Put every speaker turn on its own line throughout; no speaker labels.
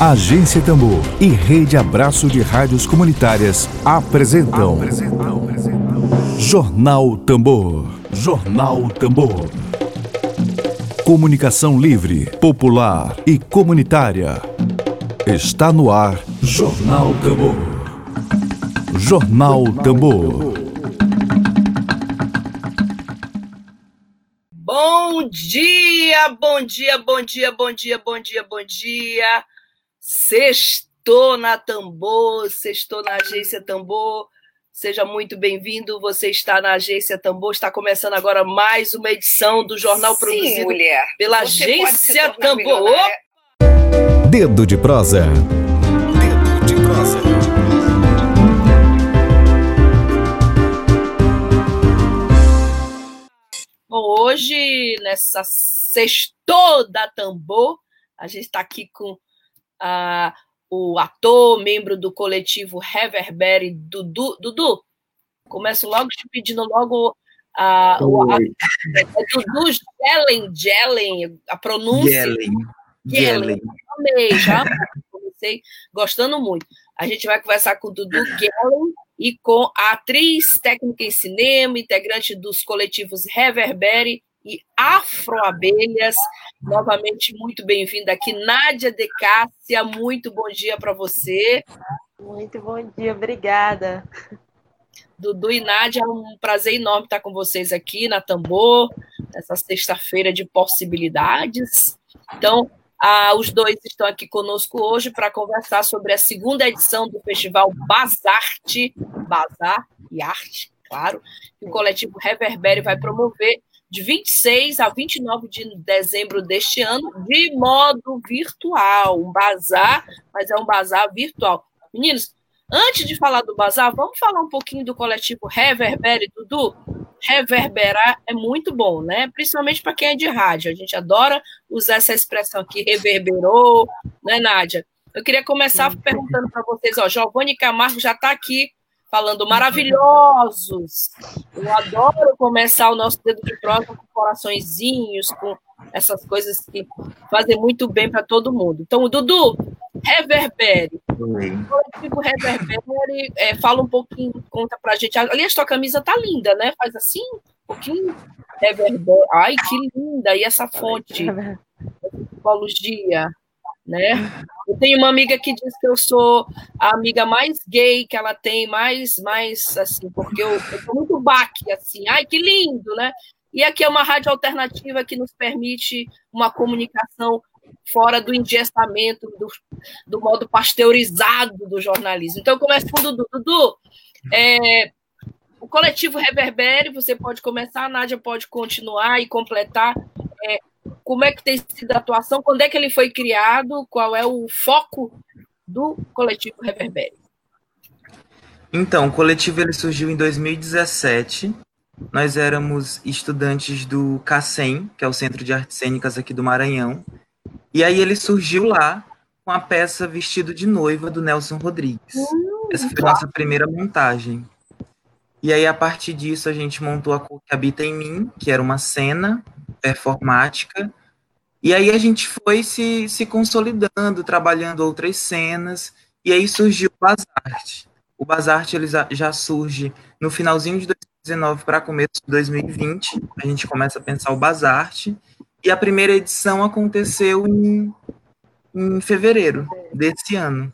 Agência Tambor e Rede Abraço de Rádios Comunitárias apresentam, apresentam, Jornal Tambor. Jornal Tambor. Comunicação livre, popular e comunitária. Está no ar Jornal Tambor. Jornal Tambor.
Bom dia, bom dia, bom dia, bom dia, bom dia, bom dia. Sextou na Tambor, sextou na Agência Tambor. Seja muito bem-vindo. Você está na Agência Tambor. Está começando agora mais uma edição do jornal
Sim,
produzido
mulher.
pela
Você
Agência Tambor.
Dedo de prosa. Dedo de prosa.
Bom, hoje, nessa sextou da Tambor, a gente está aqui com ah, o ator, membro do coletivo Reverbere, Dudu. Dudu, começo logo te pedindo logo ah, o, a, é Dudu Gelen, Gelen, a pronúncia.
Gellen.
Gellen. Amei, já comecei gostando muito. A gente vai conversar com o Dudu Gellen e com a atriz técnica em cinema, integrante dos coletivos Reverbere e Afroabelhas. Novamente, muito bem-vinda aqui, Nádia De Cássia. Muito bom dia para você.
Muito bom dia, obrigada.
Dudu e Nádia, é um prazer enorme estar com vocês aqui na Tambor, nessa sexta-feira de possibilidades. Então, ah, os dois estão aqui conosco hoje para conversar sobre a segunda edição do festival Bazarte, Bazar e Arte, claro, que o coletivo Reverbere vai promover de 26 a 29 de dezembro deste ano, de modo virtual. Um bazar, mas é um bazar virtual. Meninos, antes de falar do bazar, vamos falar um pouquinho do coletivo Reverbere, Dudu? Reverberar é muito bom, né? Principalmente para quem é de rádio. A gente adora usar essa expressão aqui, reverberou, né, Nádia? Eu queria começar perguntando para vocês, ó, Giovanni Camargo já está aqui falando maravilhosos. Eu adoro começar o nosso dedo de prosa com coraçõezinhos, com essas coisas que fazem muito bem para todo mundo. Então, Dudu, reverbere.
Oi.
O coletivo Reverbere é, fala um pouquinho, conta pra gente. Aliás, tua camisa tá linda, né? Faz assim, um pouquinho. Reverbere. Ai, que linda! E essa fonte, tipologia, né? Eu tenho uma amiga que diz que eu sou a amiga mais gay que ela tem, mais, mais assim, porque eu, eu sou muito baque, assim. Ai, que lindo, né? E aqui é uma rádio alternativa que nos permite uma comunicação fora do engessamento, do, do modo pasteurizado do jornalismo. Então, eu começo com o Dudu. Dudu, é, o coletivo Reverbere, você pode começar, a Nádia pode continuar e completar. É, como é que tem sido a atuação? Quando é que ele foi criado? Qual é o foco do coletivo Reverbere?
Então, o coletivo ele surgiu em 2017. Nós éramos estudantes do CACEM, que é o Centro de Artes Cênicas aqui do Maranhão. E aí ele surgiu lá com a peça Vestido de Noiva, do Nelson Rodrigues. Essa foi a nossa primeira montagem. E aí, a partir disso, a gente montou a Cor que Habita em Mim, que era uma cena performática. E aí a gente foi se, se consolidando, trabalhando outras cenas. E aí surgiu o Bazarte. O Bazarte ele já, surge no finalzinho de 2019 para começo de 2020. A gente começa a pensar o Bazarte. E a primeira edição aconteceu em, em fevereiro desse ano.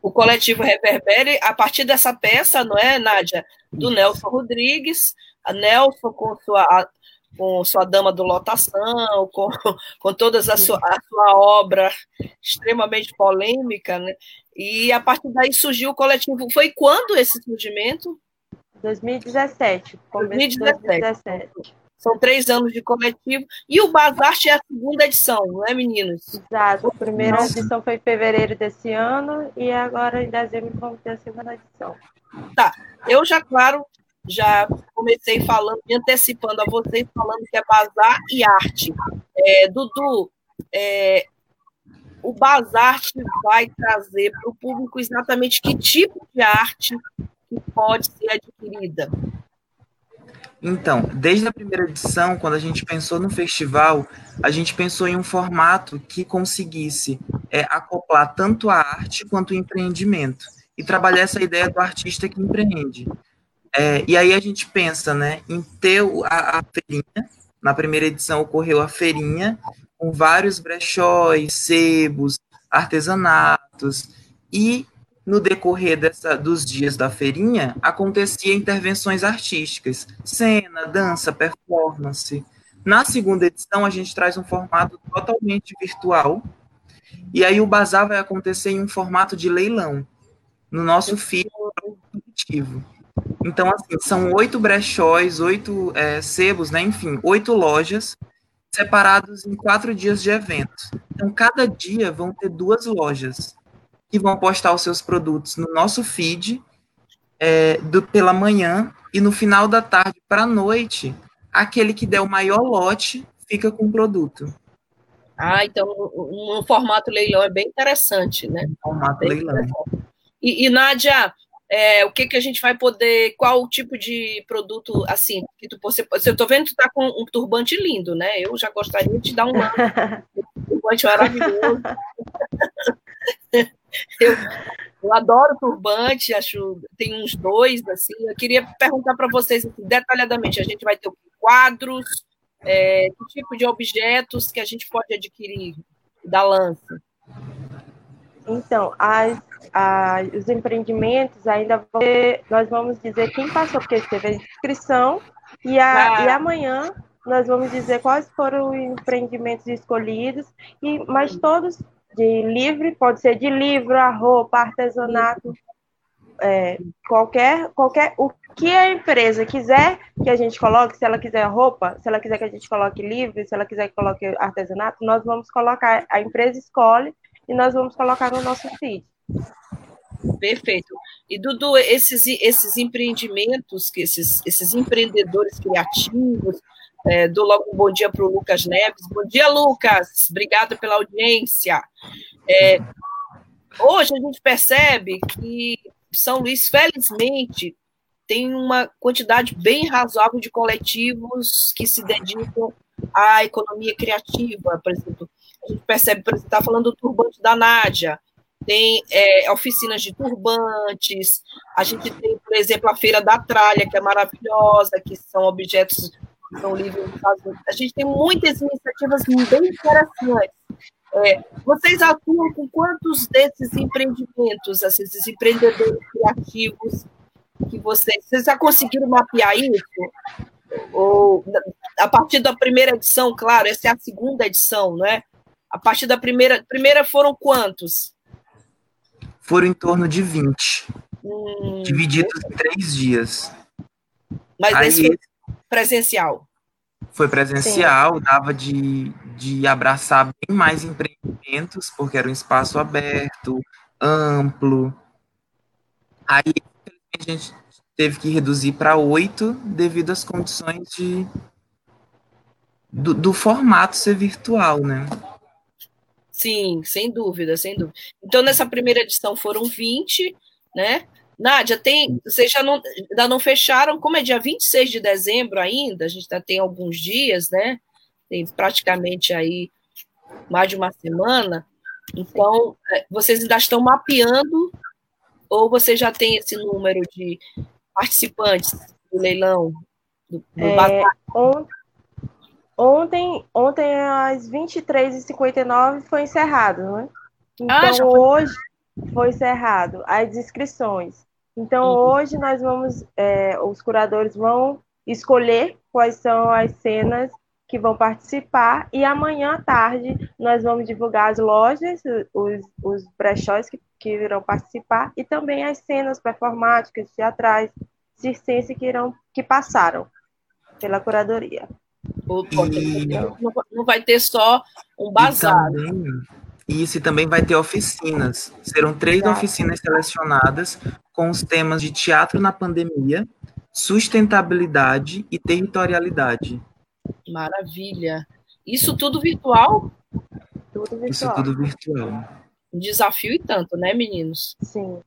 O coletivo Reverbere, a partir dessa peça, não é, Nádia? Do Nelson Rodrigues, a Nelson com sua, com sua Dama do Lotação, com, com toda a sua, a sua obra extremamente polêmica, né? E a partir daí surgiu o coletivo. Foi quando esse surgimento?
2017. Começo de
2017.
2017.
São três anos de coletivo. E o Bazarte é a segunda edição, não é, meninos?
Exato. A primeira
Nossa.
edição foi em fevereiro desse ano e agora em dezembro vamos ter a segunda edição.
Tá. Eu já, claro, já comecei falando, me antecipando a vocês, falando que é bazar e arte. É, Dudu, é, o Bazarte vai trazer para o público exatamente que tipo de arte que pode ser adquirida.
Então, desde a primeira edição, quando a gente pensou no festival, a gente pensou em um formato que conseguisse é, acoplar tanto a arte quanto o empreendimento e trabalhar essa ideia do artista que empreende. É, e aí a gente pensa né, em ter a, a feirinha, na primeira edição ocorreu a feirinha, com vários brechóis, sebos, artesanatos, e no decorrer dessa, dos dias da feirinha, acontecia intervenções artísticas, cena, dança, performance. Na segunda edição, a gente traz um formato totalmente virtual, e aí o bazar vai acontecer em um formato de leilão, no nosso feed produtivo. Então, assim, são oito brechóis, oito é, sebos, né? Enfim, oito lojas separados em quatro dias de evento. Então, cada dia vão ter duas lojas que vão postar os seus produtos no nosso feed é, do, pela manhã e no final da tarde para a noite, aquele que der o maior lote fica com o produto.
Ah, então um, um formato leilão é bem interessante, né?
Formato bem leilão.
E, e Nádia, é, o que, que a gente vai poder, qual o tipo de produto, assim, que tu, você, eu tô vendo que tu tá com um turbante lindo, né? Eu já gostaria de dar um turbante maravilhoso. Eu, eu adoro turbante, acho tem uns dois assim. Eu queria perguntar para vocês assim, detalhadamente. A gente vai ter quadros, é, que tipo de objetos que a gente pode adquirir da lança?
Então, as, as, os empreendimentos ainda vão ter, nós vamos dizer quem passou, porque teve a inscrição, e, a, ah. e amanhã nós vamos dizer quais foram os empreendimentos escolhidos, e, mas todos de livre, pode ser de livro, a roupa, artesanato, é, qualquer, qualquer, o que a empresa quiser que a gente coloque, se ela quiser roupa, se ela quiser que a gente coloque livro, se ela quiser que coloque artesanato, nós vamos colocar, a empresa escolhe e nós vamos colocar no nosso feed.
Perfeito. E Dudu, esses, esses empreendimentos, que esses, esses empreendedores criativos, é, dou logo um bom dia para o Lucas Neves. Bom dia, Lucas. Obrigada pela audiência. É, hoje a gente percebe que São Luís, felizmente, tem uma quantidade bem razoável de coletivos que se dedicam à economia criativa, por exemplo. A gente percebe, por exemplo, está falando do turbante da Nádia, tem é, oficinas de turbantes, a gente tem, por exemplo, a Feira da Tralha, que é maravilhosa, que são objetos são livres A gente tem muitas iniciativas bem interessantes. É, vocês atuam com quantos desses empreendimentos, esses empreendedores criativos que vocês, vocês já conseguiram mapear isso? Ou a partir da primeira edição, claro, essa é a segunda edição, não é? A partir da primeira, primeira foram quantos?
Foram em torno de 20, hum, divididos em três dias.
Mas Aí, esse foi presencial?
Foi presencial, Sim. dava de, de abraçar bem mais empreendimentos, porque era um espaço aberto, amplo. Aí a gente teve que reduzir para oito devido às condições de, do, do, formato ser virtual, né?
Sim, sem dúvida, sem dúvida. Então, nessa primeira edição foram 20, né? Nádia, tem, vocês já não, ainda não fecharam, como é dia 26 de dezembro ainda, a gente ainda tem alguns dias, né? Tem praticamente aí mais de uma semana. Então, é, vocês ainda estão mapeando ou você já tem esse número de participantes do leilão? Do, do
é, ontem, ontem, às 23h59, foi encerrado, né? Ah, então, ah, hoje foi encerrado as inscrições. Então, uhum. hoje nós vamos, é, os curadores vão escolher quais são as cenas que vão participar e amanhã à tarde nós vamos divulgar as lojas, os, os brechóis que, que irão participar e também as cenas performáticas, teatrais, circense que irão que passaram pela curadoria.
E... Não vai ter só um bazar.
E isso também vai ter oficinas. Serão três oficinas selecionadas com os temas de teatro na pandemia, sustentabilidade e territorialidade.
Maravilha. Isso tudo virtual?
Tudo virtual.
Isso tudo virtual.
Um desafio e tanto, né, meninos?
Sim.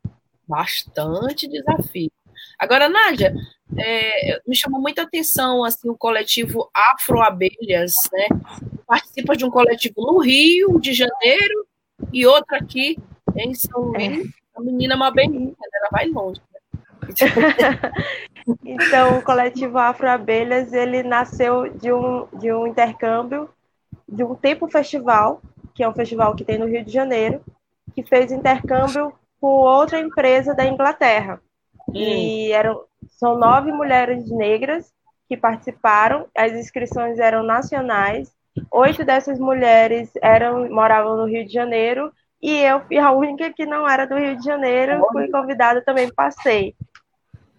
Bastante desafio. Agora, Nádia, é, me chamou muita atenção assim o coletivo Afroabelhas, né? Participa de um coletivo no Rio de Janeiro e outro aqui em São Luís. É. A menina é uma bem ela vai longe. Né?
então, o coletivo Afroabelhas ele nasceu de um, de um intercâmbio de um tempo festival, que é um festival que tem no Rio de Janeiro, que fez intercâmbio com outra empresa da Inglaterra. E eram, são nove mulheres negras que participaram, as inscrições eram nacionais, oito dessas mulheres eram moravam no Rio de Janeiro. E eu fui a única que não era do Rio de Janeiro, fui convidada também, passei.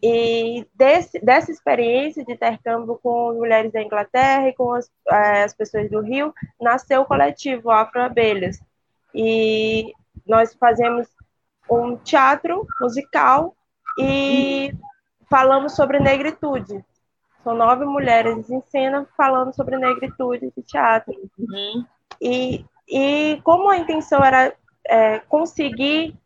E desse, dessa experiência de intercâmbio com mulheres da Inglaterra e com as, eh, as pessoas do Rio, nasceu o coletivo Afro Abelhas. E nós fazemos um teatro musical e falamos sobre negritude. São nove mulheres em cena falando sobre negritude de teatro. Uhum. E, e como a intenção era é, conseguir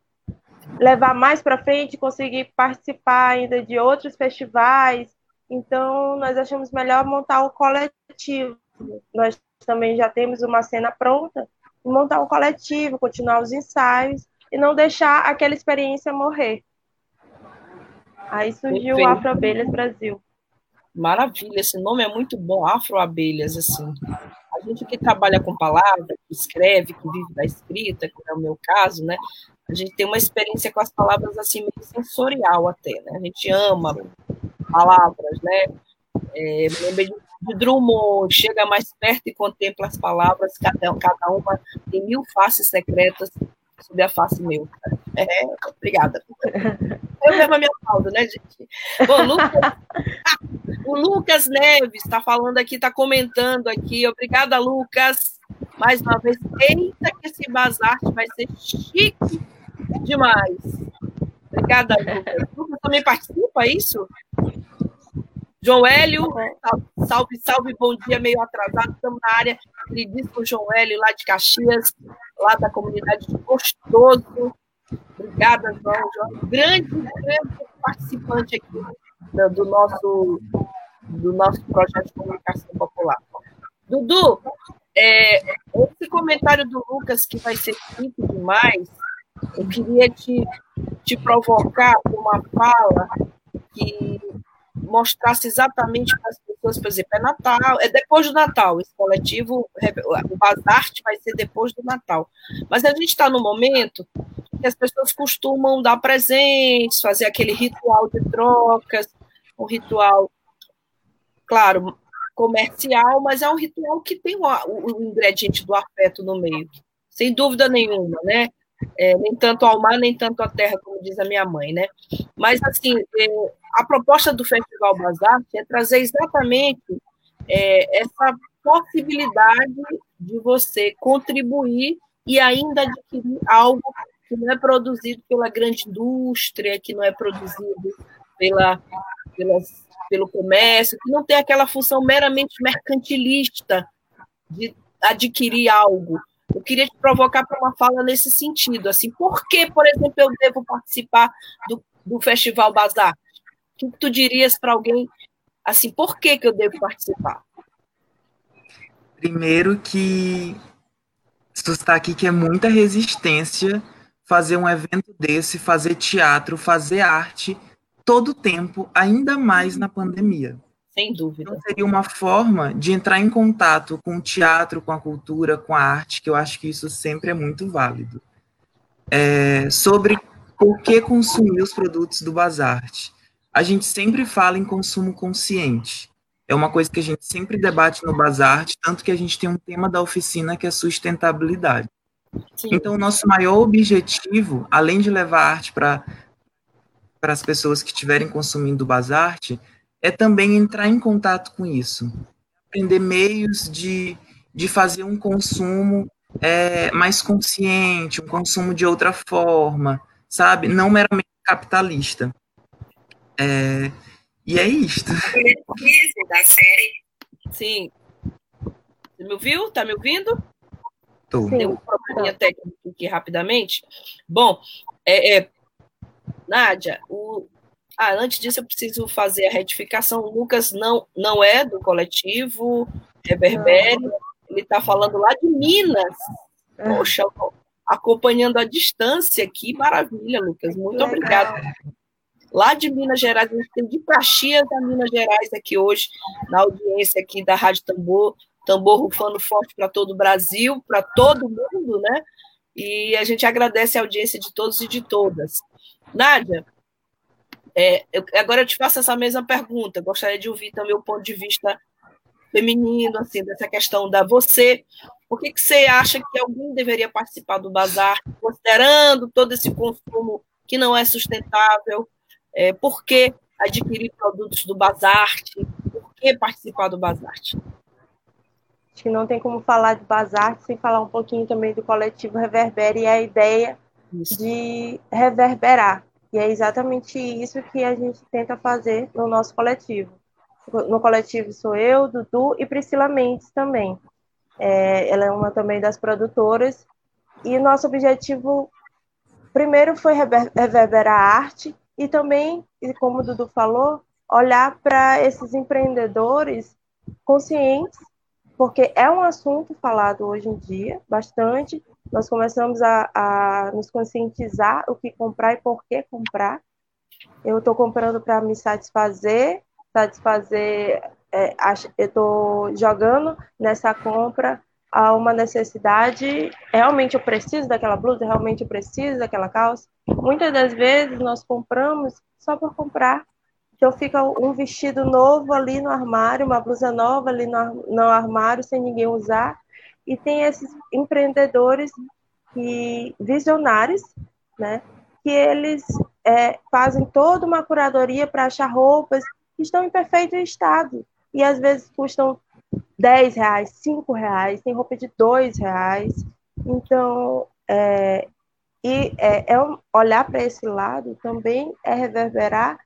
levar mais para frente, conseguir participar ainda de outros festivais. Então, nós achamos melhor montar um coletivo. Nós também já temos uma cena pronta, montar um coletivo, continuar os ensaios e não deixar aquela experiência morrer. Aí surgiu o Afro Abelhas Brasil.
Maravilha, esse nome é muito bom, Afro Abelhas, assim. A gente que trabalha com palavra, que escreve, que vive da escrita, que é o meu caso, né? A gente tem uma experiência com as palavras assim meio sensorial até, né? A gente ama palavras, né? É, me lembro de, de Drummond, chega mais perto e contempla as palavras, cada, cada uma tem mil faces secretas sob a face meu. É, obrigada. Eu mesmo a minha pausa, né, gente? Bom, Lucas, o Lucas Neves está falando aqui, está comentando aqui. Obrigada, Lucas. Mais uma vez, eita que esse bazar vai ser chique demais. Obrigada, Lucas. Lucas também participa, é isso? João Hélio, salve, salve, bom dia, meio atrasado, estamos na área. Ele disse o João Hélio, lá de Caxias, lá da comunidade de Gostoso. Obrigada, João. João. Grande, grande participante aqui do nosso, do nosso projeto de comunicação popular. Dudu, é, esse comentário do Lucas, que vai ser simples demais, eu queria te, te provocar uma fala que mostrasse exatamente para as pessoas, por exemplo, é Natal, é depois do Natal, esse coletivo, o Bazarte vai ser depois do Natal. Mas a gente está no momento que as pessoas costumam dar presentes, fazer aquele ritual de trocas, um ritual, claro, comercial, mas é um ritual que tem o, o ingrediente do afeto no meio, sem dúvida nenhuma, né? É, nem tanto ao mar, nem tanto à terra, como diz a minha mãe, né? Mas, assim, é, a proposta do Festival Bazar é trazer exatamente é, essa possibilidade de você contribuir e ainda adquirir algo que não é produzido pela grande indústria, que não é produzido pela, pelo comércio, que não tem aquela função meramente mercantilista de adquirir algo, eu queria te provocar para uma fala nesse sentido. Assim, por que, por exemplo, eu devo participar do, do Festival Bazar? O que tu dirias para alguém assim, por que, que eu devo participar?
Primeiro que isso está aqui que é muita resistência fazer um evento desse, fazer teatro, fazer arte todo o tempo, ainda mais na pandemia.
Sem dúvida.
Então, seria uma forma de entrar em contato com o teatro, com a cultura, com a arte, que eu acho que isso sempre é muito válido. É, sobre por que consumir os produtos do Bazarte. A gente sempre fala em consumo consciente. É uma coisa que a gente sempre debate no Bazarte, tanto que a gente tem um tema da oficina que é sustentabilidade. Sim. Então, o nosso maior objetivo, além de levar arte para as pessoas que estiverem consumindo o Bazarte, é também entrar em contato com isso, aprender meios de, de fazer um consumo é, mais consciente, um consumo de outra forma, sabe? Não meramente capitalista. É, e é isto.
da série. Sim. Você me ouviu? Tá me ouvindo?
Tô.
Tem um probleminha técnico aqui rapidamente. Bom, é, é, Nádia, o, Ah, antes disso eu preciso fazer a retificação. O Lucas não, não é do coletivo Reverbério, ele está falando lá de Minas. É. Poxa, acompanhando a distância aqui, maravilha, Lucas. Muito obrigada. Lá de Minas Gerais, a gente tem de Caxias a Minas Gerais aqui hoje, na audiência aqui da Rádio Tambor, tambor rufando forte para todo o Brasil, para todo mundo, né? E a gente agradece a audiência de todos e de todas. Nádia, é, eu, agora eu te faço essa mesma pergunta. Gostaria de ouvir também o ponto de vista feminino, assim, dessa questão da você. Por que, que você acha que alguém deveria participar do bazar, considerando todo esse consumo que não é sustentável? É, por que adquirir produtos do bazar? Por que participar do bazar?
Acho que não tem como falar de bazar sem falar um pouquinho também do coletivo Reverbera e a ideia isso. de reverberar. E é exatamente isso que a gente tenta fazer no nosso coletivo. No coletivo sou eu, Dudu e Priscila Mendes também. É, ela é uma também das produtoras. E nosso objetivo, primeiro, foi reverberar a arte e também, como o Dudu falou, olhar para esses empreendedores conscientes, porque é um assunto falado hoje em dia bastante. Nós começamos a, a nos conscientizar o que comprar e por que comprar. Eu estou comprando para me satisfazer satisfazer, é, eu estou jogando nessa compra a uma necessidade, realmente eu preciso daquela blusa, realmente eu preciso daquela calça. Muitas das vezes nós compramos só por comprar. Então fica um vestido novo ali no armário, uma blusa nova ali no, no armário sem ninguém usar. E tem esses empreendedores que visionários, né, que eles é, fazem toda uma curadoria para achar roupas estão em perfeito estado e às vezes custam 10 reais, 5 reais, tem roupa de 2 reais. Então, é, e é, é olhar para esse lado também é reverberar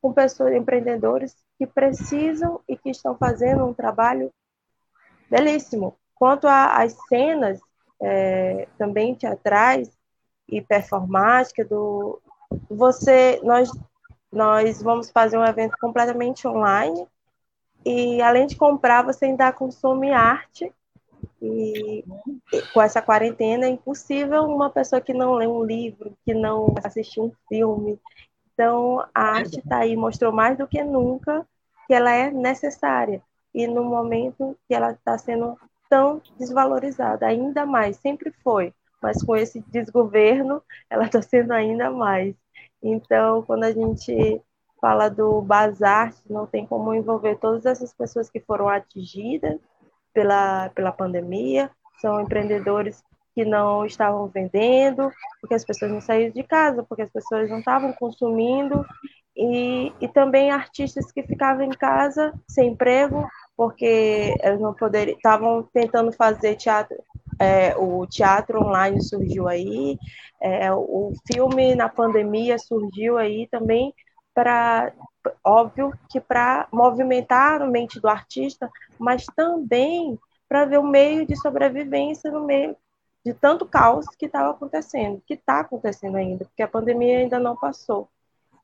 com pessoas, empreendedores que precisam e que estão fazendo um trabalho belíssimo. Quanto às cenas é, também teatrais e performática do você nós nós vamos fazer um evento completamente online e além de comprar, você ainda consome arte. E, e com essa quarentena é impossível uma pessoa que não lê um livro, que não assistir um filme. Então, a arte está aí, mostrou mais do que nunca que ela é necessária. E no momento que ela está sendo tão desvalorizada, ainda mais, sempre foi, mas com esse desgoverno, ela está sendo ainda mais. Então, quando a gente fala do bazar, não tem como envolver todas essas pessoas que foram atingidas pela, pela pandemia, são empreendedores que não estavam vendendo, porque as pessoas não saíram de casa, porque as pessoas não estavam consumindo, e, e também artistas que ficavam em casa sem emprego, porque eles não poderiam, estavam tentando fazer teatro, é, o teatro online surgiu aí, é, o filme na pandemia surgiu aí também para, óbvio que para movimentar a mente do artista, mas também para ver o meio de sobrevivência no meio de tanto caos que estava acontecendo, que está acontecendo ainda, porque a pandemia ainda não passou.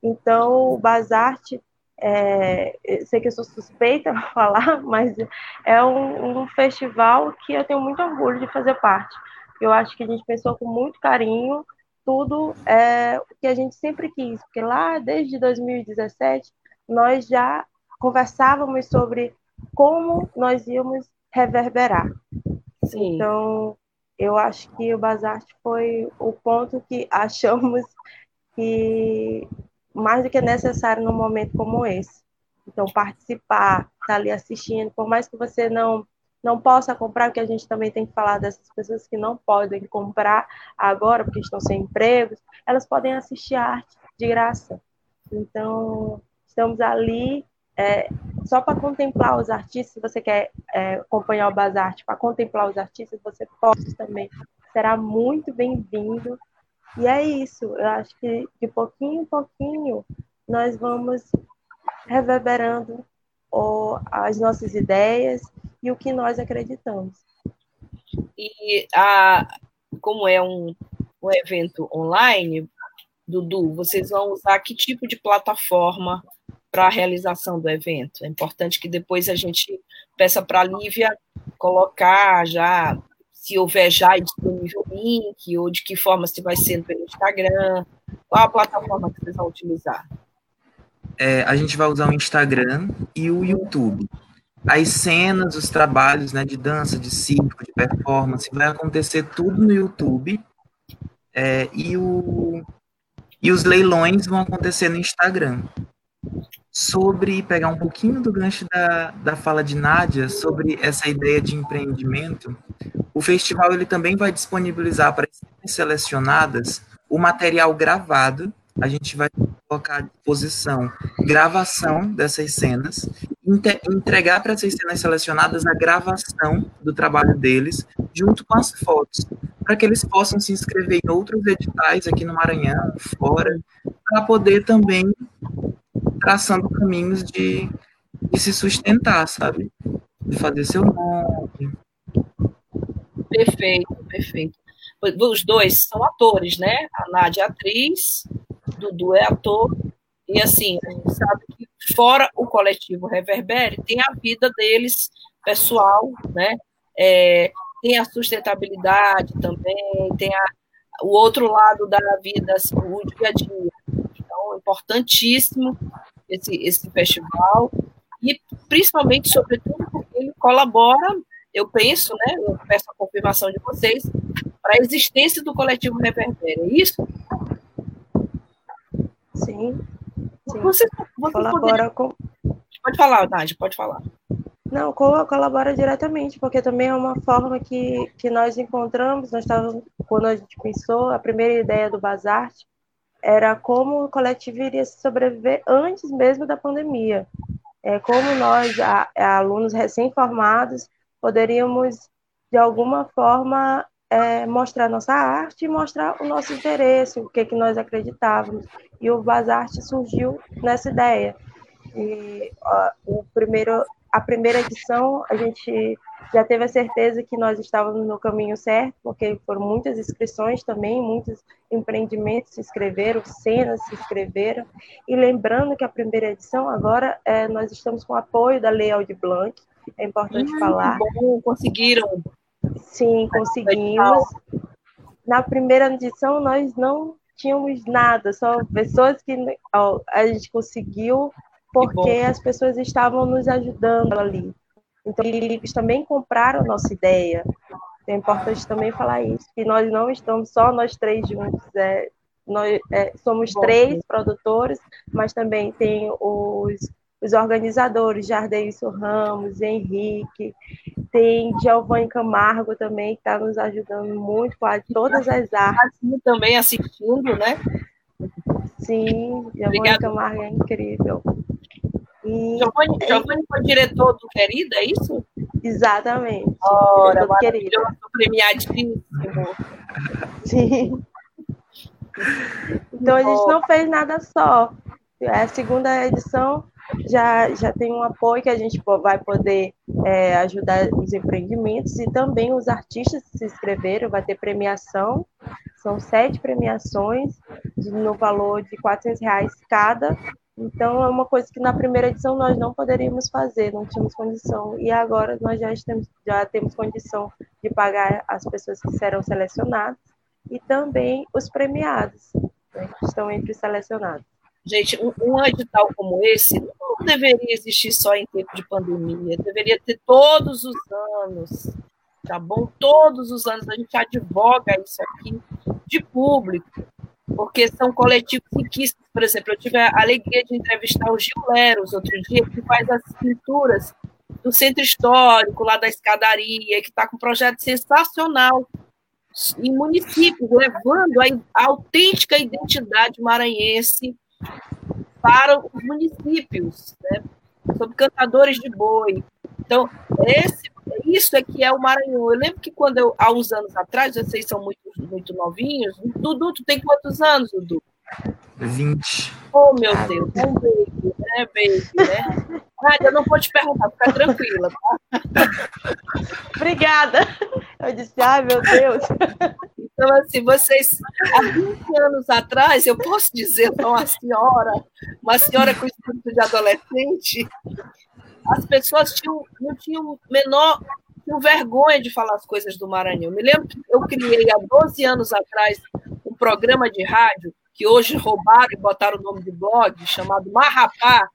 Então, o Bazarte é, sei que eu sou suspeita a falar, mas é um, um, festival que eu tenho muito orgulho de fazer parte. Eu acho que a gente pensou com muito carinho tudo é, o que a gente sempre quis, porque lá desde 2017 nós já conversávamos sobre como nós íamos reverberar. Sim. Então, eu acho que o Bazar foi o ponto que achamos que mais do que necessário num momento como esse. Então, participar, estar tá ali assistindo, por mais que você não não possa comprar, porque a gente também tem que falar dessas pessoas que não podem comprar agora, porque estão sem empregos, elas podem assistir arte de graça. Então, estamos ali é, só para contemplar os artistas, se você quer é, acompanhar o Bazar, para contemplar os artistas, você pode também. Será muito bem-vindo. E é isso, eu acho que de pouquinho em pouquinho nós vamos reverberando as nossas ideias e o que nós acreditamos.
E a, como é um, um evento online, Dudu, vocês vão usar que tipo de plataforma para a realização do evento? É importante que depois a gente peça para a Lívia colocar já, se houver já disponível o link, ou de que forma se vai ser pelo Instagram, qual a plataforma que vocês vão utilizar?
É, a gente vai usar o Instagram e o YouTube. As cenas, os trabalhos né, de dança, de circo, de performance, vai acontecer tudo no YouTube. É, e, o, e os leilões vão acontecer no Instagram. Sobre pegar um pouquinho do gancho da, da fala de Nádia sobre essa ideia de empreendimento, o festival ele também vai disponibilizar para as selecionadas o material gravado. A gente vai colocar à disposição gravação dessas cenas, entregar para essas cenas selecionadas a gravação do trabalho deles, junto com as fotos, para que eles possam se inscrever em outros editais aqui no Maranhão, fora, para poder também traçando caminhos de, de se sustentar, sabe? De fazer seu nome.
Perfeito, perfeito. Os dois são atores, né? A Nádia é atriz, Dudu é ator, e assim, a gente sabe que fora o coletivo Reverbere, tem a vida deles pessoal, né? É, tem a sustentabilidade também, tem a, o outro lado da vida, assim, o dia a dia. Então, importantíssimo esse, esse festival, e principalmente, sobretudo, porque ele colabora, eu penso, né? Eu peço a confirmação de vocês, para a existência do coletivo Reverbere, é isso?
Sim.
sim. Você, você
colabora
poderia...
com.
Pode falar, Nádia, pode falar.
Não, colabora diretamente, porque também é uma forma que, que nós encontramos, nós estávamos, quando a gente pensou, a primeira ideia do Bazar era como o coletivo iria sobreviver antes mesmo da pandemia. É, como nós, a, a alunos recém-formados, poderíamos, de alguma forma, é, mostrar nossa arte e mostrar o nosso interesse, o que, que nós acreditávamos. E o Bazarte surgiu nessa ideia. E ó, o primeiro, a primeira edição, a gente já teve a certeza que nós estávamos no caminho certo, porque foram muitas inscrições também, muitos empreendimentos se inscreveram, cenas se inscreveram. E lembrando que a primeira edição, agora, é, nós estamos com o apoio da Lei Aldir Blanc, é importante hum, falar.
Bom, conseguiram
Sim, conseguimos. Na primeira edição, nós não tínhamos nada, só pessoas que ó, a gente conseguiu porque as pessoas estavam nos ajudando ali. Então, eles também compraram nossa ideia. É importante também falar isso, que nós não estamos só nós três juntos. É, nós é, somos Bom, três produtores, mas também tem os os organizadores, Jardeilson Ramos, Henrique, tem Giovanni Camargo também, que está nos ajudando muito com todas as artes.
Também assistindo, né?
Sim, Giovanni Camargo é incrível.
E... Giovanni, Giovanni foi diretor do Querida, é isso?
Exatamente.
Ora, maravilhoso, premiadíssimo.
Sim. Então a gente não fez nada só. É a segunda edição já, já tem um apoio que a gente vai poder é, ajudar os empreendimentos e também os artistas que se inscreveram, vai ter premiação, são sete premiações no valor de 400 reais cada, então é uma coisa que na primeira edição nós não poderíamos fazer, não tínhamos condição, e agora nós já temos, já temos condição de pagar as pessoas que serão selecionadas e também os premiados, né, que estão entre os selecionados.
Gente, um edital como esse não deveria existir só em tempo de pandemia, deveria ter todos os anos, tá bom? Todos os anos a gente advoga isso aqui de público, porque são coletivos riquíssimos. Por exemplo, eu tive a alegria de entrevistar o Gil Leros outro dia, que faz as pinturas do centro histórico, lá da escadaria, que está com um projeto sensacional em municípios, levando a, autêntica identidade maranhense para os municípios, né? sobre cantadores de boi. Então, esse, isso é que é o Maranhão. Eu lembro que quando eu, há uns anos atrás, vocês são muito, muito novinhos, Dudu, tu tem quantos anos, Dudu?
20.
Oh, meu Deus, é um baby, né, baby, né? Ah, eu não vou te perguntar, fica tranquila, tá?
Obrigada. Eu disse, ai, meu Deus.
Então, Então, assim, vocês, há 20 anos atrás, eu posso dizer para uma senhora, uma senhora com espírito de adolescente, as pessoas tinham, não tinham menor tinham vergonha de falar as coisas do Maranhão. Me lembro que eu criei há 12 anos atrás um programa de rádio que hoje roubaram e botaram o nome de blog, chamado Marrapá.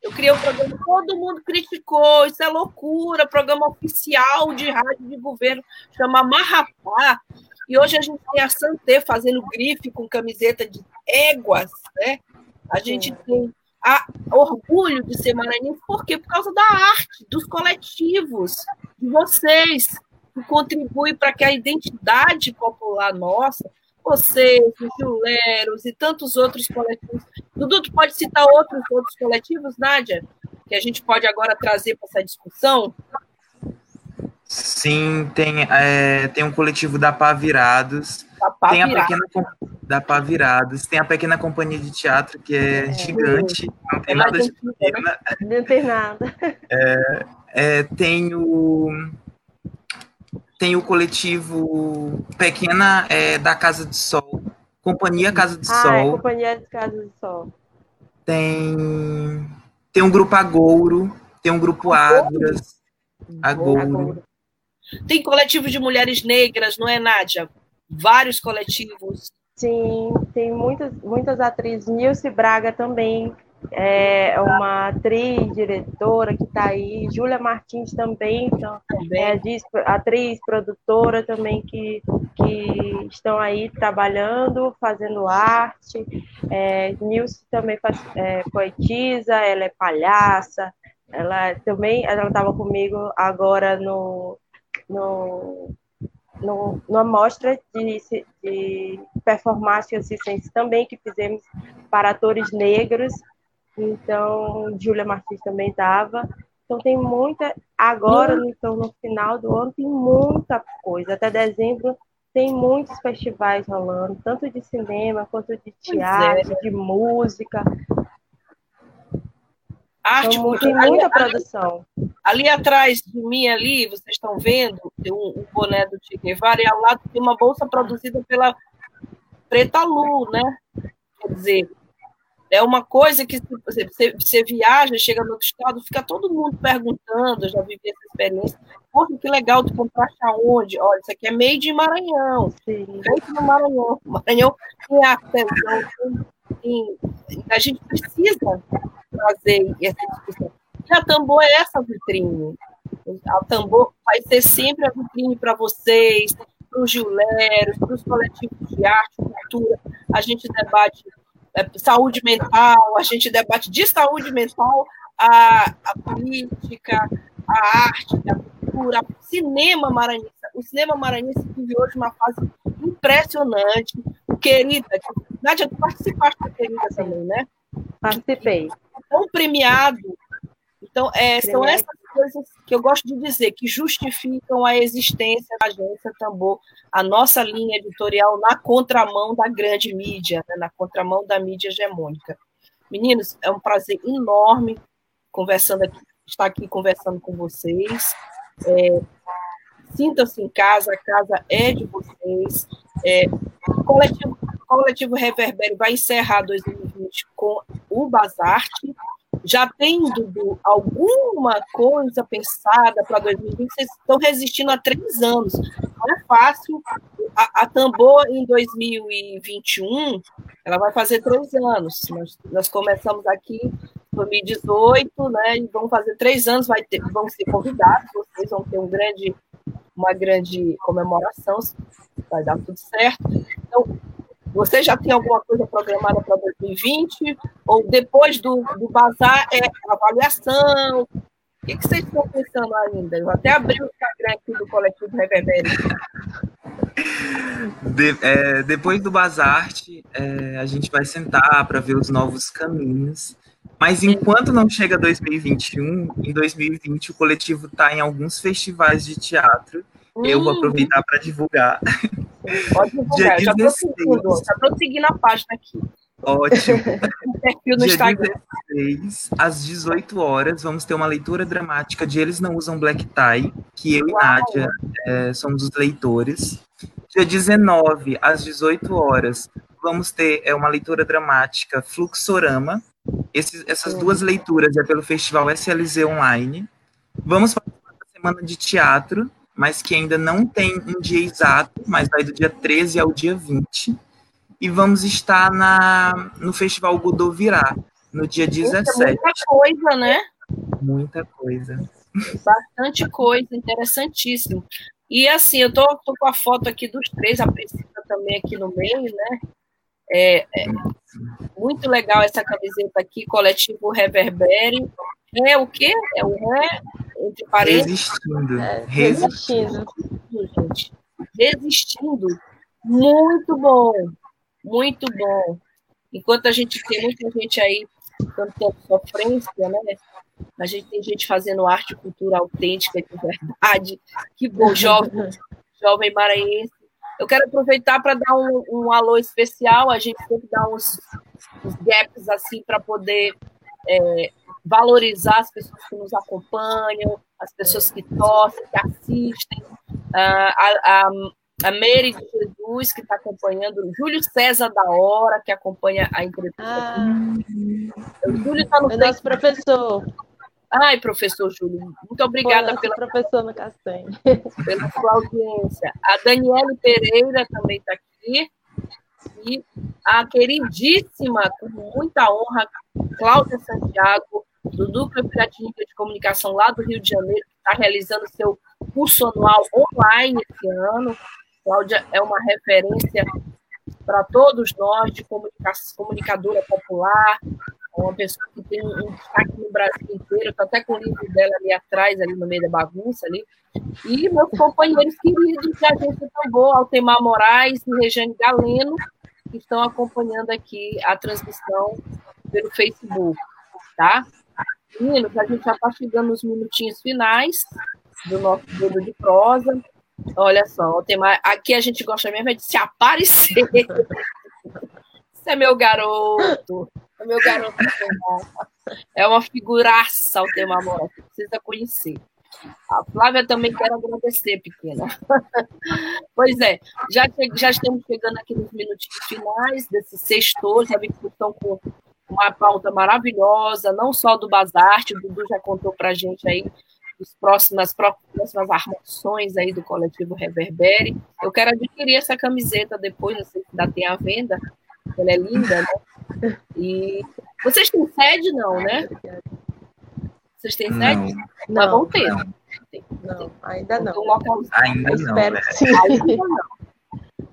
Eu criei um programa, todo mundo criticou, isso é loucura, programa oficial de rádio de governo, chama Marrapá. E hoje a gente tem a Santé fazendo grife com camiseta de éguas, né? A gente tem a, orgulho de ser maranhense, por quê? Por causa da arte, dos coletivos, de vocês, que contribuem para que a identidade popular nossa, vocês, os Juleros e tantos outros coletivos. Dudu, tu pode citar outros outros coletivos, Nádia, que a gente pode agora trazer para essa discussão?
Sim, tem, é, tem um coletivo da Pá Virados, da tem a pequena da Pá Virados, tem a pequena companhia de teatro que é, é gigante, não tem é nada de pequena.
Não tem nada.
É, é, tem o tem o coletivo Pequena é, da Casa do Sol, Companhia Casa do
ah,
Sol. É,
Companhia de Casa do Sol.
Tem tem um grupo Agouro, tem um grupo Águras, Agouro. Agouro.
Tem coletivo de mulheres negras, não é, Nádia? Vários coletivos.
Sim, tem muitas, muitas atrizes. Nilce Braga também é uma atriz, diretora que está aí. Júlia Martins também, então, é atriz, produtora também que, que estão aí trabalhando, fazendo arte. É, Nilce também faz, é, poetisa, ela é palhaça. Ela também, ela estava comigo agora no no, no, numa mostra de, de performance assistência também que fizemos para atores negros. Então, Júlia Martins também estava. Então, tem muita. Agora, então, no final do ano, tem muita coisa. Até dezembro, tem muitos festivais rolando, tanto de cinema quanto de é. teatro, é. de música.
Arte,
então, tem muita ali, produção.
Ali, ali, atrás de mim, ali, vocês estão vendo, tem um, um boné do Che Guevara e ao lado tem uma bolsa produzida pela Preta Lu, né? Quer dizer, é uma coisa que você, você viaja, chega no outro estado, fica todo mundo perguntando, eu já vivi essa experiência. Poxa, que legal, tu compraste aonde? Olha, isso aqui é made em Maranhão. Sim. Feito no Maranhão. Maranhão tem artesão, tem, a gente precisa trazer essa discussão. E a Tambor é essa vitrine. A Tambor vai ser sempre a vitrine para vocês, para os gileros, para os coletivos de arte, cultura. A gente debate é, saúde mental, a gente debate de saúde mental a, a política, a arte, a cultura, o cinema maranhense. O cinema maranhense vive hoje uma fase impressionante. Querida, Nádia, tu participaste da também, né?
Participei.
Tão premiado. Então, é, são essas coisas que eu gosto de dizer, que justificam a existência da agência Tambor, a nossa linha editorial na contramão da grande mídia, né, na contramão da mídia hegemônica. Meninos, é um prazer enorme conversando aqui, estar aqui conversando com vocês. É, Sintam-se em casa, a casa é de vocês. É, o coletivo, coletivo Reverbério vai encerrar 2020 com o Bazarte. Já tem, Dudu, alguma coisa pensada para 2020? Vocês estão resistindo há três anos. Não é fácil. A, a Tambor, em 2021, ela vai fazer três anos. Nós, nós começamos aqui em 2018, né? E vão fazer três anos, vai ter, vão ser convidados, vocês vão ter um grande uma grande comemoração, vai dar tudo certo. Então, você já tem alguma coisa programada para 2020? Ou depois do, do bazar é avaliação? O que, que vocês estão pensando ainda? Eu até abri o Instagram aqui do Coletivo Reverbério.
De, é, depois do Bazarte, é, a gente vai sentar para ver os novos caminhos mas enquanto não chega 2021, em 2020 o coletivo está em alguns festivais de teatro. Hum. Eu vou hum. aproveitar para divulgar.
Pode divulgar, Dia já estou seguindo a página aqui.
Ótimo. perfil no Dia Instagram. 16, às 18 horas, vamos ter uma leitura dramática de Eles Não Usam Black Tie, que eu Uau. e Nádia é, somos os leitores. Dia 19, às 18 horas, vamos ter é, uma leitura dramática Fluxorama. Esse, essas duas leituras é pelo Festival SLZ Online. Vamos participar da semana de teatro, mas que ainda não tem um dia exato, mas vai do dia 13 ao dia 20. E vamos estar na, no Festival Godot Virá, no dia 17.
Muita coisa, né?
Muita coisa.
Bastante coisa, interessantíssimo. E assim, eu tô, tô com a foto aqui dos três, a Priscila também aqui no meio, né? É, é, muito legal essa camiseta aqui, coletivo Reverbere. É o quê? É o ré,
entre parênteses. Resistindo.
É, resistindo.
Resistindo. Muito bom. Muito bom. Enquanto a gente tem muita gente aí cantando sofrência, né? A gente tem gente fazendo arte cultura autêntica de verdade. Que bom, jovem, jovem maranhense. Eu quero aproveitar para dar um, um, alô especial. A gente tem que dar uns, uns gaps assim para poder é, valorizar as pessoas que nos acompanham, as pessoas que torcem, que assistem. Uh, a, a, a Mary de Jesus, que está acompanhando, o Júlio César da Hora, que acompanha a entrevista. Ah,
o Júlio está no é nosso professor.
Ai, professor Júlio, muito obrigada
pela professor no Castanho.
Pela sua audiência. A Daniele Pereira também está aqui. E a queridíssima, com muita honra, Cláudia Santiago, do Núcleo Piratininga de Comunicação lá do Rio de Janeiro, que está realizando seu curso anual online esse ano. Cláudia é uma referência para todos nós de comunicadora popular, uma pessoa que tem um destaque no Brasil inteiro, estou até com o livro dela ali atrás, ali no meio da bagunça ali, e meus companheiros queridos de Agência Tambor, Altemar Moraes e Regiane Galeno, que estão acompanhando aqui a transmissão pelo Facebook, tá? Meninos, a gente já está chegando nos minutinhos finais do nosso dedo de prosa. Olha só, Altemar, aqui a gente gosta mesmo é de se aparecer. Você é meu garoto. É meu garoto. É uma figuraça o tema amor. Precisa conhecer. A Flávia também quero agradecer, pequena. pois é, já, já estamos chegando aqui nos minutinhos finais desse sexto, já que estão com uma pauta maravilhosa, não só do Basarte, o Dudu já contou para a gente aí as próximas, próximas armações aí do coletivo Reverbere. Eu quero adquirir essa camiseta depois, não sei se ainda tem à venda, ela é linda, né? E vocês têm sede, não, né? Vocês têm sede? Não,
Mas
vão ter.
Não, não ainda não.
Um ainda não.
Espero
né?
que sim.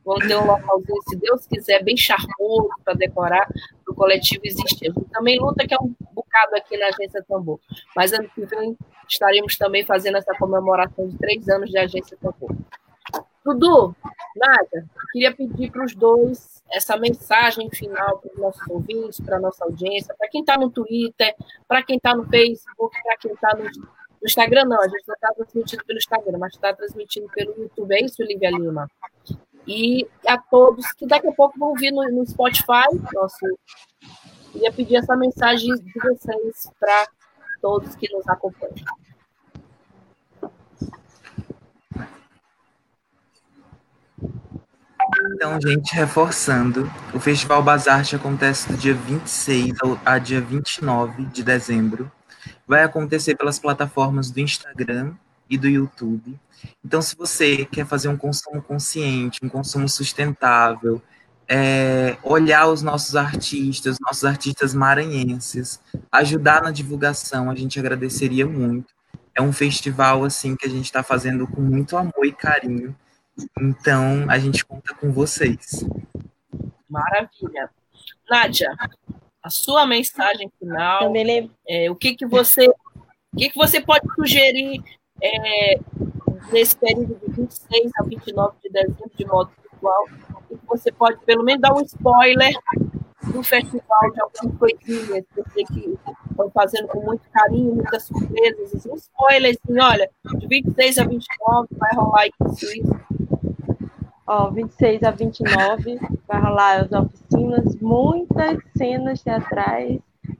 Vão ter um localzinho, se Deus quiser, bem charmoso para decorar o coletivo existir. Também luta, que é um bocado aqui na Agência Tambor. Mas ano que vem estaremos também fazendo essa comemoração de três anos de Agência Tambor. Dudu, Nádia, queria pedir para os dois essa mensagem final para os nossos ouvintes, para a nossa audiência, para quem está no Twitter, para quem está no Facebook, para quem está no, no, Instagram, não, a gente não está transmitindo pelo Instagram, mas está transmitindo pelo YouTube, é isso, Lívia Lima? E a todos que daqui a pouco vão vir no, no Spotify, nosso, queria pedir essa mensagem de vocês para todos que nos acompanham.
Então, gente, reforçando, o Festival Bazarte acontece do dia 26 ao a dia 29 de dezembro. Vai acontecer pelas plataformas do Instagram e do YouTube. Então, se você quer fazer um consumo consciente, um consumo sustentável, é, olhar os nossos artistas, nossos artistas maranhenses, ajudar na divulgação, a gente agradeceria muito. É um festival assim que a gente está fazendo com muito amor e carinho então, a gente conta com vocês.
Maravilha. Nádia, a sua mensagem final, é, o que que você o que, que você pode sugerir é, nesse período de 26 a 29 de dezembro, de modo virtual, e você pode pelo menos dar um spoiler do festival de algumas coisinhas que que estão fazendo com muito carinho, muitas surpresas, assim, um spoiler assim, olha, de 26 a 29 vai rolar isso, isso,
Ó, 26 a 29 vai rolar as oficinas, muitas cenas teatrais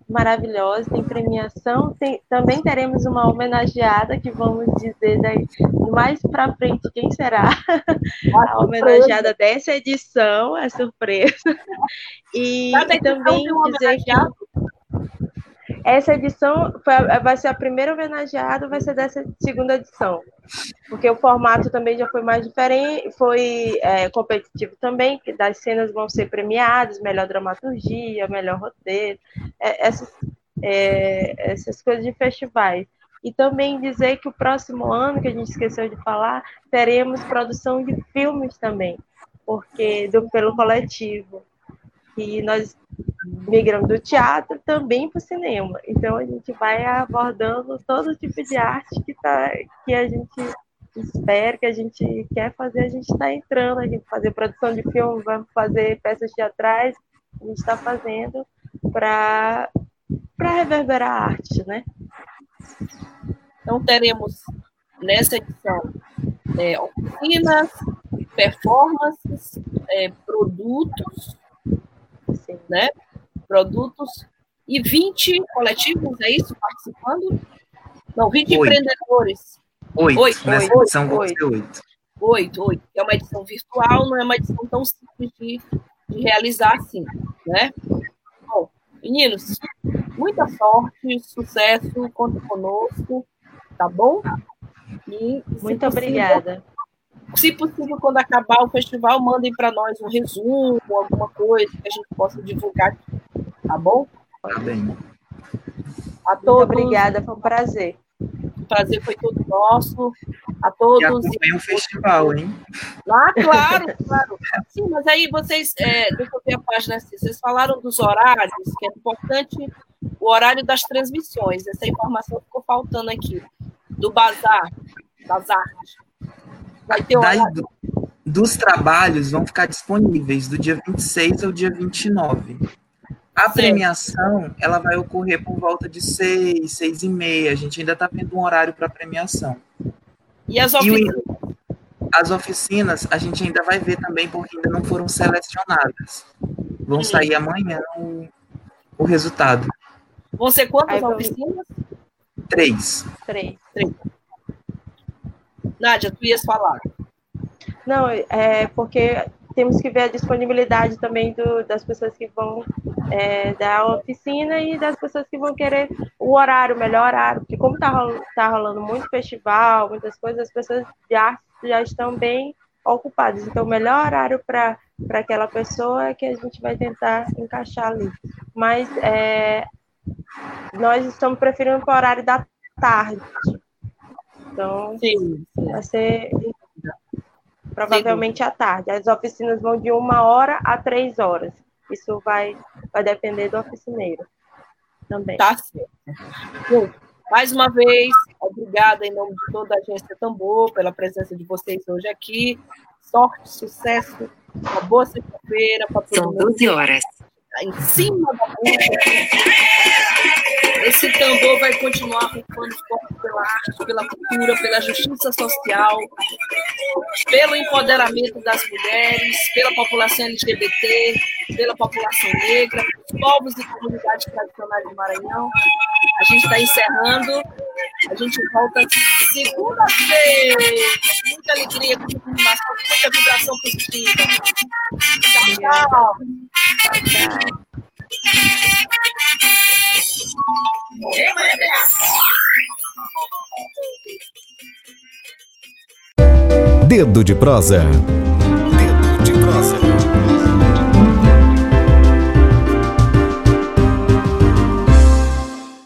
maravilhosa, tem premiação, tem, também teremos uma homenageada que vamos dizer daí, mais para frente quem será. A, a homenageada dessa edição, é surpresa. E, e também dizer que essa edição foi, vai ser a primeira homenageada, vai ser dessa segunda edição, porque o formato também já foi mais diferente, foi é, competitivo também, que das cenas vão ser premiadas, melhor dramaturgia, melhor roteiro, é, essas, é, essas coisas de festivais. E também dizer que o próximo ano, que a gente esqueceu de falar, teremos produção de filmes também, porque do, pelo coletivo. E nós migrando do teatro também para o cinema. Então a gente vai abordando todo tipo de arte que, tá, que a gente espera, que a gente quer fazer, a gente está entrando, a gente fazer produção de filme, vamos fazer peças teatrais, a gente está fazendo para reverberar a arte, né?
Então teremos nessa edição é, oficinas, performances, é, produtos, Sim. né? Produtos e 20 coletivos, é isso, participando? Não, 20 oito. empreendedores.
Oito, oito nessa oito, edição vão ser oito.
Oito, oito. É uma edição virtual, não é uma edição tão simples de, de realizar assim, né? Bom, meninos, muita sorte, sucesso, conta conosco, tá bom?
E, Muito possível, obrigada.
Se possível, quando acabar o festival, mandem para nós um resumo, alguma coisa que a gente possa divulgar Tá bom?
Tá bem.
A todos. Muito obrigada, foi um prazer.
O prazer foi todo nosso. A todos.
E um festival, hein?
Ah, claro, claro. Sim, mas aí vocês, é, deixa eu ver a página assim, vocês falaram dos horários, que é importante o horário das transmissões. Essa informação ficou faltando aqui. Do bazar, das artes.
Vai ter. Do, dos trabalhos vão ficar disponíveis do dia 26 ao dia 29. A premiação, ela vai ocorrer por volta de seis, seis e meia. A gente ainda está vendo um horário para premiação.
E as oficinas?
E as oficinas, a gente ainda vai ver também, porque ainda não foram selecionadas. Vão Sim. sair amanhã o, o resultado.
Vão ser quantas Aí, oficinas?
Três.
Três. Três.
Nádia, tu ias falar.
Não, é porque temos que ver a disponibilidade também do, das pessoas que vão é, dar a oficina e das pessoas que vão querer o horário, o melhor horário, porque como está rolando, tá rolando muito festival, muitas coisas, as pessoas já, já estão bem ocupadas. Então, o melhor horário para aquela pessoa é que a gente vai tentar encaixar ali. Mas é, nós estamos preferindo para o horário da tarde. Então, sim, sim. vai ser provavelmente à tarde. As oficinas vão de uma hora a três horas. Isso vai, vai depender do oficineiro também.
Tá certo. Bom, mais uma vez, obrigada em nome de toda a agência Tambor pela presença de vocês hoje aqui. Sorte, sucesso, uma boa sexta-feira para
todo São 12 horas.
Em cima da música. Esse tambor vai continuar rufando forte pela arte, pela cultura, pela justiça social, pelo empoderamento das mulheres, pela população LGBT, pela população negra, pelos povos e comunidades tradicionais do Maranhão. A gente está encerrando. A gente volta segunda-feira. Muita alegria, muita vibração positiva. Tchau, tchau. tchau, tchau. Dedo de prosa.
Dedo de prosa.